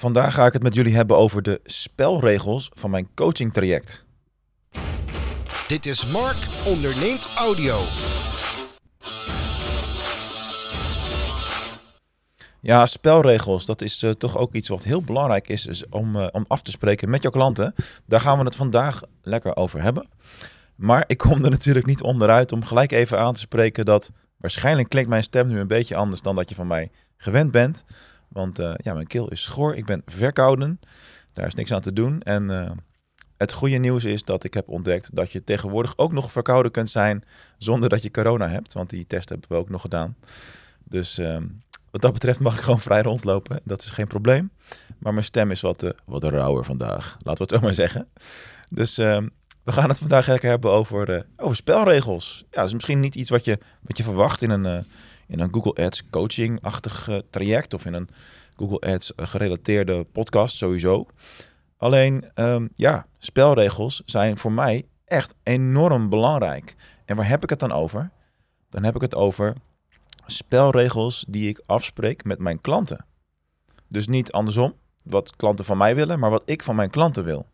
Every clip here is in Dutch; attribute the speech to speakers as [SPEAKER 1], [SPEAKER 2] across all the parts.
[SPEAKER 1] Vandaag ga ik het met jullie hebben over de spelregels van mijn coaching traject.
[SPEAKER 2] Dit is Mark onderneemt audio.
[SPEAKER 1] Ja, spelregels, dat is uh, toch ook iets wat heel belangrijk is, is om, uh, om af te spreken met jouw klanten. Daar gaan we het vandaag lekker over hebben. Maar ik kom er natuurlijk niet onderuit om gelijk even aan te spreken dat waarschijnlijk klinkt mijn stem nu een beetje anders dan dat je van mij gewend bent. Want uh, ja, mijn keel is schor, ik ben verkouden, daar is niks aan te doen. En het goede nieuws is dat ik heb ontdekt dat je tegenwoordig ook nog verkouden kunt zijn zonder dat je corona hebt. Want die test hebben we ook nog gedaan. Dus ehm, wat dat betreft mag ik gewoon vrij rondlopen. Dat is geen probleem. Maar mijn stem is wat, uh, wat rauwer vandaag. Laten we het zo maar zeggen. Dus ehm, we gaan het vandaag lekker hebben over, over spelregels. Ja, dat is misschien niet iets wat je, wat je verwacht in een, in een Google Ads coaching-achtig traject. Of in een Google Ads gerelateerde podcast sowieso. Alleen, um, ja, spelregels zijn voor mij echt enorm belangrijk. En waar heb ik het dan over? Dan heb ik het over spelregels die ik afspreek met mijn klanten. Dus niet andersom, wat klanten van mij willen, maar wat ik van mijn klanten wil.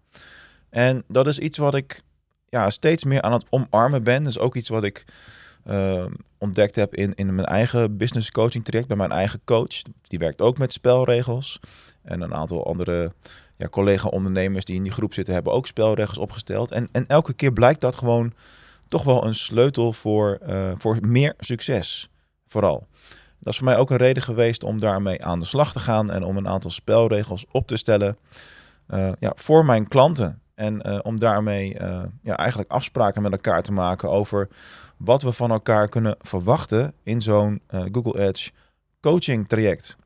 [SPEAKER 1] En dat is iets wat ik ja, steeds meer aan het omarmen ben. Is ook iets wat ik uh, ontdekt heb in, in mijn eigen business coaching traject bij mijn eigen coach. Die werkt ook met spelregels. En een aantal andere ja, collega-ondernemers die in die groep zitten, hebben ook spelregels opgesteld. En, en elke keer blijkt dat gewoon toch wel een sleutel voor, uh, voor meer succes. Vooral. Dat is voor mij ook een reden geweest om daarmee aan de slag te gaan en om een aantal spelregels op te stellen uh, ja, voor mijn klanten. En uh, om daarmee uh, ja, eigenlijk afspraken met elkaar te maken over wat we van elkaar kunnen verwachten in zo'n Google Edge coaching traject.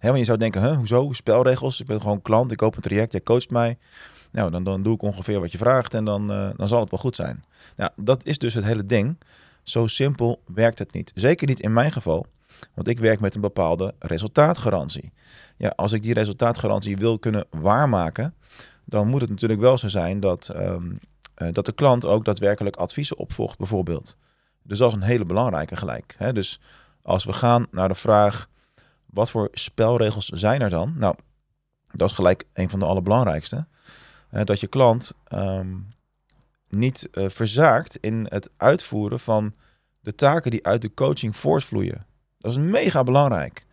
[SPEAKER 1] Want je zou denken, hoezo? Spelregels? Ik ben gewoon klant, ik koop een traject, jij coacht mij. Nou, dan, dan doe ik ongeveer wat je vraagt en dan, dan zal het wel goed zijn. Nou, dat is dus het hele ding. Zo simpel werkt het niet. Zeker niet in mijn geval, want ik werk met een bepaalde resultaatgarantie. Ja, als ik die resultaatgarantie wil kunnen waarmaken, dan moet het natuurlijk wel zo zijn dat, um, uh, dat de klant ook daadwerkelijk adviezen opvolgt, bijvoorbeeld. Dus dat is een hele belangrijke gelijk. Hè? Dus als we gaan naar de vraag, wat voor spelregels zijn er dan? Nou, dat is gelijk een van de allerbelangrijkste. Dat je klant um, niet uh, verzaakt in het uitvoeren van de taken die uit de coaching voortvloeien. Dat is mega belangrijk.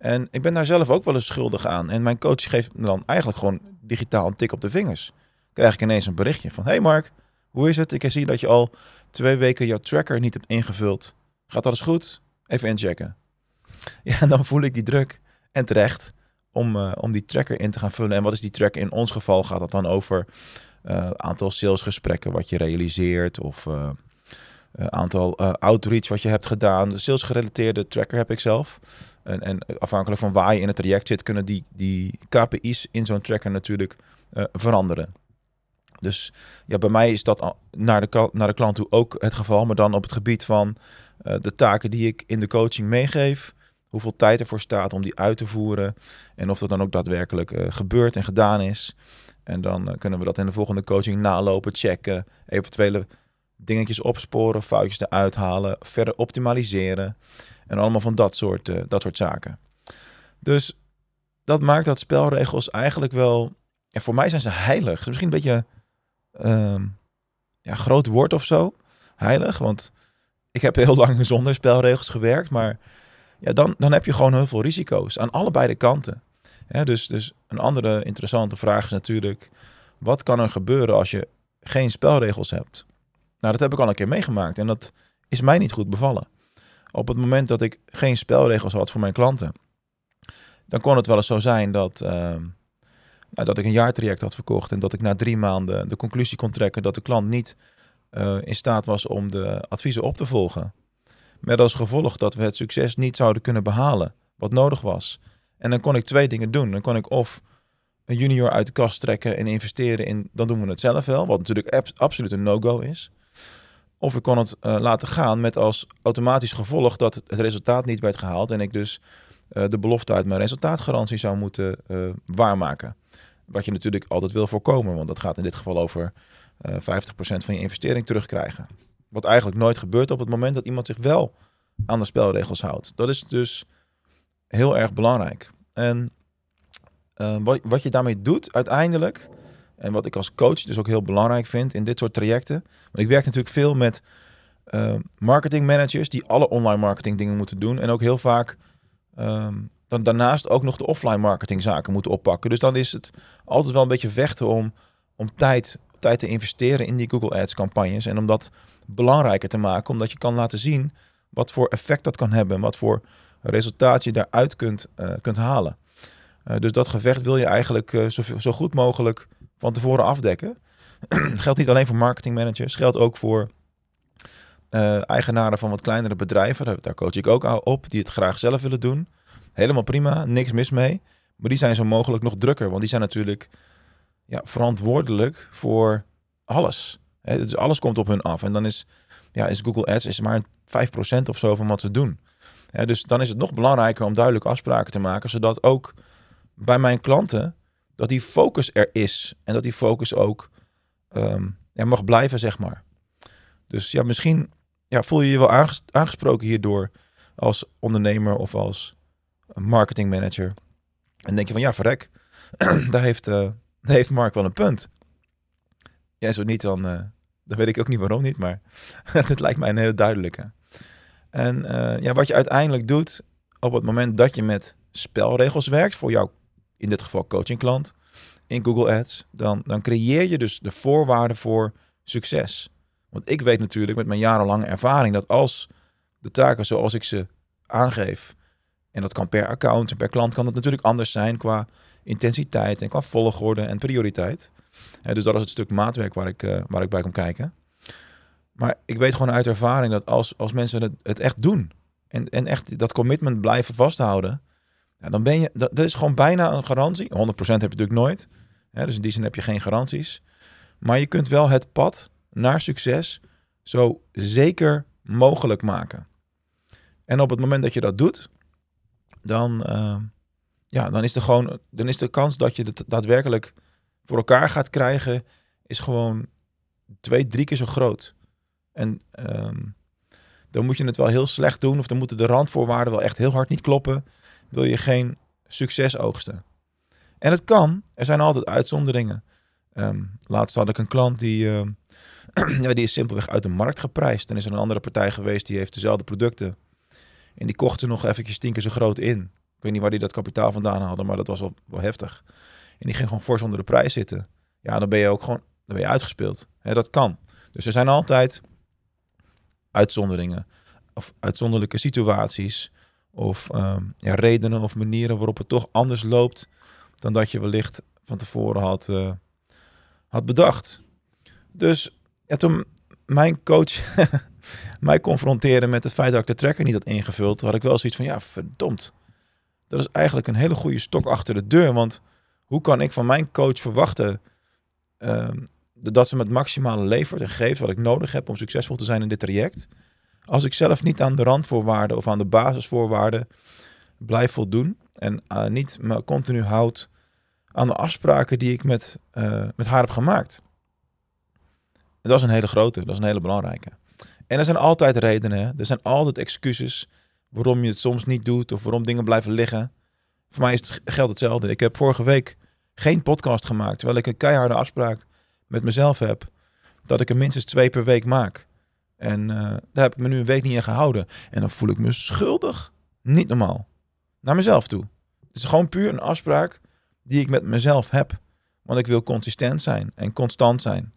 [SPEAKER 1] En ik ben daar zelf ook wel eens schuldig aan. En mijn coach geeft me dan eigenlijk gewoon digitaal een tik op de vingers. Krijg ik ineens een berichtje van: Hey Mark, hoe is het? Ik zie dat je al twee weken jouw tracker niet hebt ingevuld. Gaat alles goed? Even inchecken. Ja, dan voel ik die druk. En terecht om, uh, om die tracker in te gaan vullen. En wat is die tracker? In ons geval gaat het dan over uh, aantal salesgesprekken wat je realiseert of uh, aantal outreach wat je hebt gedaan. De salesgerelateerde tracker heb ik zelf. En, en, afhankelijk van waar je in het traject zit, kunnen die, die KPI's in zo'n tracker natuurlijk veranderen. Dus ja, bij mij is dat naar de, naar de klant toe ook het geval, maar dan op het gebied van de taken die ik in de coaching meegeef hoeveel tijd ervoor staat om die uit te voeren en of dat dan ook daadwerkelijk uh, gebeurd en gedaan is. En dan kunnen we dat in de volgende coaching nalopen, checken, eventuele dingetjes opsporen, foutjes eruit halen, verder optimaliseren en allemaal van dat soort, uh, dat soort zaken. Dus dat maakt dat spelregels eigenlijk wel, ja, voor mij zijn ze heilig. Misschien een beetje uh, ja, groot woord of zo, heilig, want ik heb heel lang zonder spelregels gewerkt, maar ja, dan, dan heb je gewoon heel veel risico's aan allebei de kanten. Dus, dus een andere interessante vraag is natuurlijk: wat kan er gebeuren als je geen spelregels hebt? Nou, dat heb ik al een keer meegemaakt en dat is mij niet goed bevallen. Op het moment dat ik geen spelregels had voor mijn klanten, dan kon het wel eens zo zijn dat, uh, nou, dat ik een jaartraject had verkocht en dat ik na drie maanden de conclusie kon trekken dat de klant niet uh, in staat was om de adviezen op te volgen. Met als gevolg dat we het succes niet zouden kunnen behalen wat nodig was. En dan kon ik twee dingen doen. Dan kon ik of een junior uit de kast trekken en investeren in, dan doen we het zelf wel, wat natuurlijk absoluut een no-go is. Of ik kon het uh, laten gaan met als automatisch gevolg dat het, resultaat niet werd gehaald en ik dus uh, de belofte uit mijn resultaatgarantie zou moeten uh, waarmaken. Wat je natuurlijk altijd wil voorkomen, want dat gaat in dit geval over 50% van je investering terugkrijgen. Wat eigenlijk nooit gebeurt op het moment dat iemand zich wel aan de spelregels houdt. Dat is dus heel erg belangrijk. En eh, wat, wat je daarmee doet uiteindelijk, en wat ik als coach dus ook heel belangrijk vind in dit soort trajecten. Want ik werk natuurlijk veel met uh, marketing managers die alle online marketing dingen moeten doen. En ook heel vaak ehm, dan daarnaast ook nog de offline marketing zaken moeten oppakken. Dus dan is het altijd wel een beetje vechten om, om tijd, tijd te investeren in die Google Ads campagnes. En om dat belangrijker te maken, omdat je kan laten zien wat voor effect dat kan hebben. En wat voor resultaat je daaruit kunt, uh, kunt halen. Uh, dus dat gevecht wil je eigenlijk zo, zo goed mogelijk van tevoren afdekken. geldt niet alleen voor marketingmanagers, geldt ook voor uh, eigenaren van wat kleinere bedrijven. Daar, coach ik ook op, die het graag zelf willen doen. Helemaal prima, niks mis mee. Maar die zijn zo mogelijk nog drukker, want die zijn natuurlijk ja, verantwoordelijk voor alles. Dus alles komt op hun af. En dan is, ja, is Google Ads is maar 5% of zo van wat ze doen. Dus dan is het nog belangrijker om duidelijk afspraken te maken, zodat ook bij mijn klanten dat die focus er is en dat die focus ook um, mag blijven, zeg maar. Dus ja, misschien ja, voel je je wel aanges aangesproken hierdoor als ondernemer of als marketingmanager. En denk je van ja, verrek, daar, heeft, daar heeft Mark wel een punt. Ja, zo niet, dan, uh, dan weet ik ook niet waarom niet, maar het lijkt mij een hele duidelijke. En uh, ja, wat je uiteindelijk doet op het moment dat je met spelregels werkt voor jouw, in dit geval coaching klant, in Google Ads, dan, dan creëer je dus de voorwaarden voor succes. Want ik weet natuurlijk met mijn jarenlange ervaring dat als de taken zoals ik ze aangeef, en dat kan per account en per klant kan het natuurlijk anders zijn qua intensiteit en qua volgorde en prioriteit. dus dat is het stuk maatwerk waar ik, uh, waar ik bij kom kijken. Maar ik weet gewoon uit ervaring dat als, als mensen het, het echt doen en, en echt dat commitment blijven vasthouden, dan ben je, dat, is gewoon bijna een garantie. 100% heb je natuurlijk nooit. dus in die zin heb je geen garanties. Maar je kunt wel het pad naar succes zo zeker mogelijk maken. En op het moment dat je dat doet, dan, uh, ja, dan is er gewoon dan is de kans dat je het daadwerkelijk voor elkaar gaat krijgen, is gewoon twee, drie keer zo groot. En um, dan moet je het wel heel slecht doen, of dan moeten de randvoorwaarden wel echt heel hard niet kloppen. Wil je geen succes oogsten. En het kan, er zijn altijd uitzonderingen. Um, laatst had ik een klant die, uh, ja, die is simpelweg uit de markt geprijsd. Dan is er een andere partij geweest die heeft dezelfde producten. En die kochten nog eventjes tien keer zo groot in. Ik weet niet waar die dat kapitaal vandaan haalde, maar dat was wel, wel heftig. En die ging gewoon fors onder de prijs zitten. Ja, dan ben je ook gewoon dan ben je uitgespeeld. Dat kan. Dus er zijn altijd uitzonderingen of uitzonderlijke situaties of um, ja, redenen of manieren waarop het toch anders loopt dan dat je wellicht van tevoren had, uh, had bedacht. Dus toen mijn coach mij confronteren met het feit dat ik de tracker niet had ingevuld, had ik wel zoiets van, ja, verdomd. Dat is eigenlijk een hele goede stok achter de deur. Want hoe kan ik van mijn coach verwachten uh, dat ze met maximale levert en geeft wat ik nodig heb om succesvol te zijn in dit traject, als ik zelf niet aan de randvoorwaarden of aan de basisvoorwaarden blijf voldoen en uh, niet me continu houd aan de afspraken die ik met, uh, met haar heb gemaakt. Dat is een hele grote, dat is een hele belangrijke. En er zijn altijd redenen, er zijn altijd excuses waarom je het soms niet doet of waarom dingen blijven liggen. Voor mij is het geldt hetzelfde. Ik heb vorige week geen podcast gemaakt, terwijl ik een keiharde afspraak met mezelf heb dat ik er minstens twee per week maak. En uh, daar heb ik me nu een week niet in gehouden. En dan voel ik me schuldig. Niet normaal. Naar mezelf toe. Het is gewoon puur een afspraak die ik met mezelf heb. Want ik wil consistent zijn en constant zijn.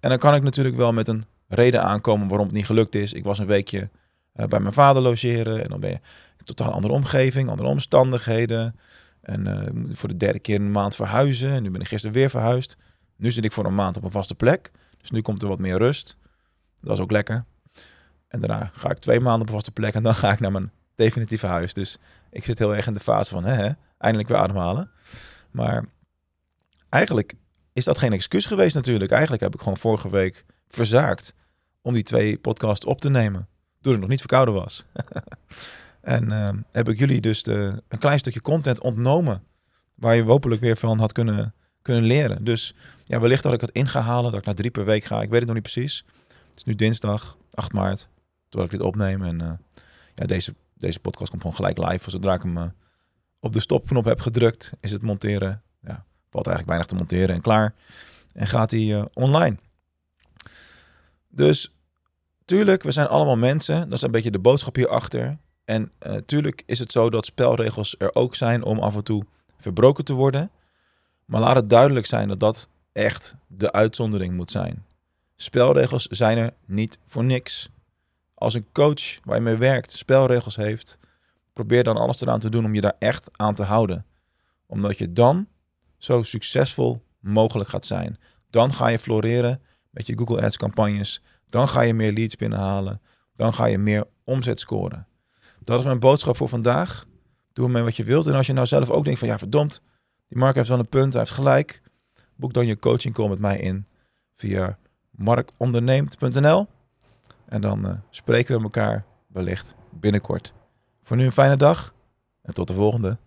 [SPEAKER 1] En dan kan ik natuurlijk wel met een reden aankomen waarom het niet gelukt is. Ik was een weekje uh, bij mijn vader logeren. En dan ben je totaal andere omgeving, andere omstandigheden. En uh, voor de derde keer een maand verhuizen. En nu ben ik gisteren weer verhuisd. Nu zit ik voor een maand op een vaste plek. Dus nu komt er wat meer rust. Dat is ook lekker. En daarna ga ik twee maanden op vaste plek. En dan ga ik naar mijn definitieve huis. Dus ik zit heel erg in de fase van, hè, hè eindelijk weer ademhalen. Maar eigenlijk is dat geen excuus geweest natuurlijk. Eigenlijk heb ik gewoon vorige week verzaakt om die twee podcasts op te nemen. Toen ik nog niet verkouden was. en uh, heb ik jullie dus de, een klein stukje content ontnomen. Waar je hopelijk weer van had kunnen, kunnen leren. Dus ja, wellicht dat ik het in ga halen. Dat ik naar drie per week ga. Ik weet het nog niet precies. Het is nu dinsdag, 8 maart. Terwijl ik dit opneem. En uh, ja, deze, deze podcast komt gewoon gelijk live. Zodra ik hem uh, op de stopknop hebt gedrukt, is het monteren, ja, valt eigenlijk weinig te monteren en klaar. En gaat hij eh, online. Dus tuurlijk, we zijn allemaal mensen. Dat is een beetje de boodschap hierachter. En tuurlijk is het zo dat spelregels er ook zijn om af en toe verbroken te worden. Maar laat het duidelijk zijn dat dat echt de uitzondering moet zijn. Spelregels zijn er niet voor niks. Als een coach waar je mee werkt spelregels heeft, probeer dan alles eraan te doen om je daar echt aan te houden. Omdat je dan zo succesvol mogelijk gaat zijn. Dan ga je floreren met je Google Ads campagnes. Dan ga je meer leads binnenhalen. Dan ga je meer omzet scoren. Dat is mijn boodschap voor vandaag. Doe ermee wat je wilt. En als je nou zelf ook denkt van ja verdomd, die Mark heeft wel een punt, hij heeft gelijk. Boek dan je coaching call met mij in via markonderneemt.nl. En dan uh, spreken we elkaar wellicht binnenkort. Voor nu een fijne dag en tot de volgende.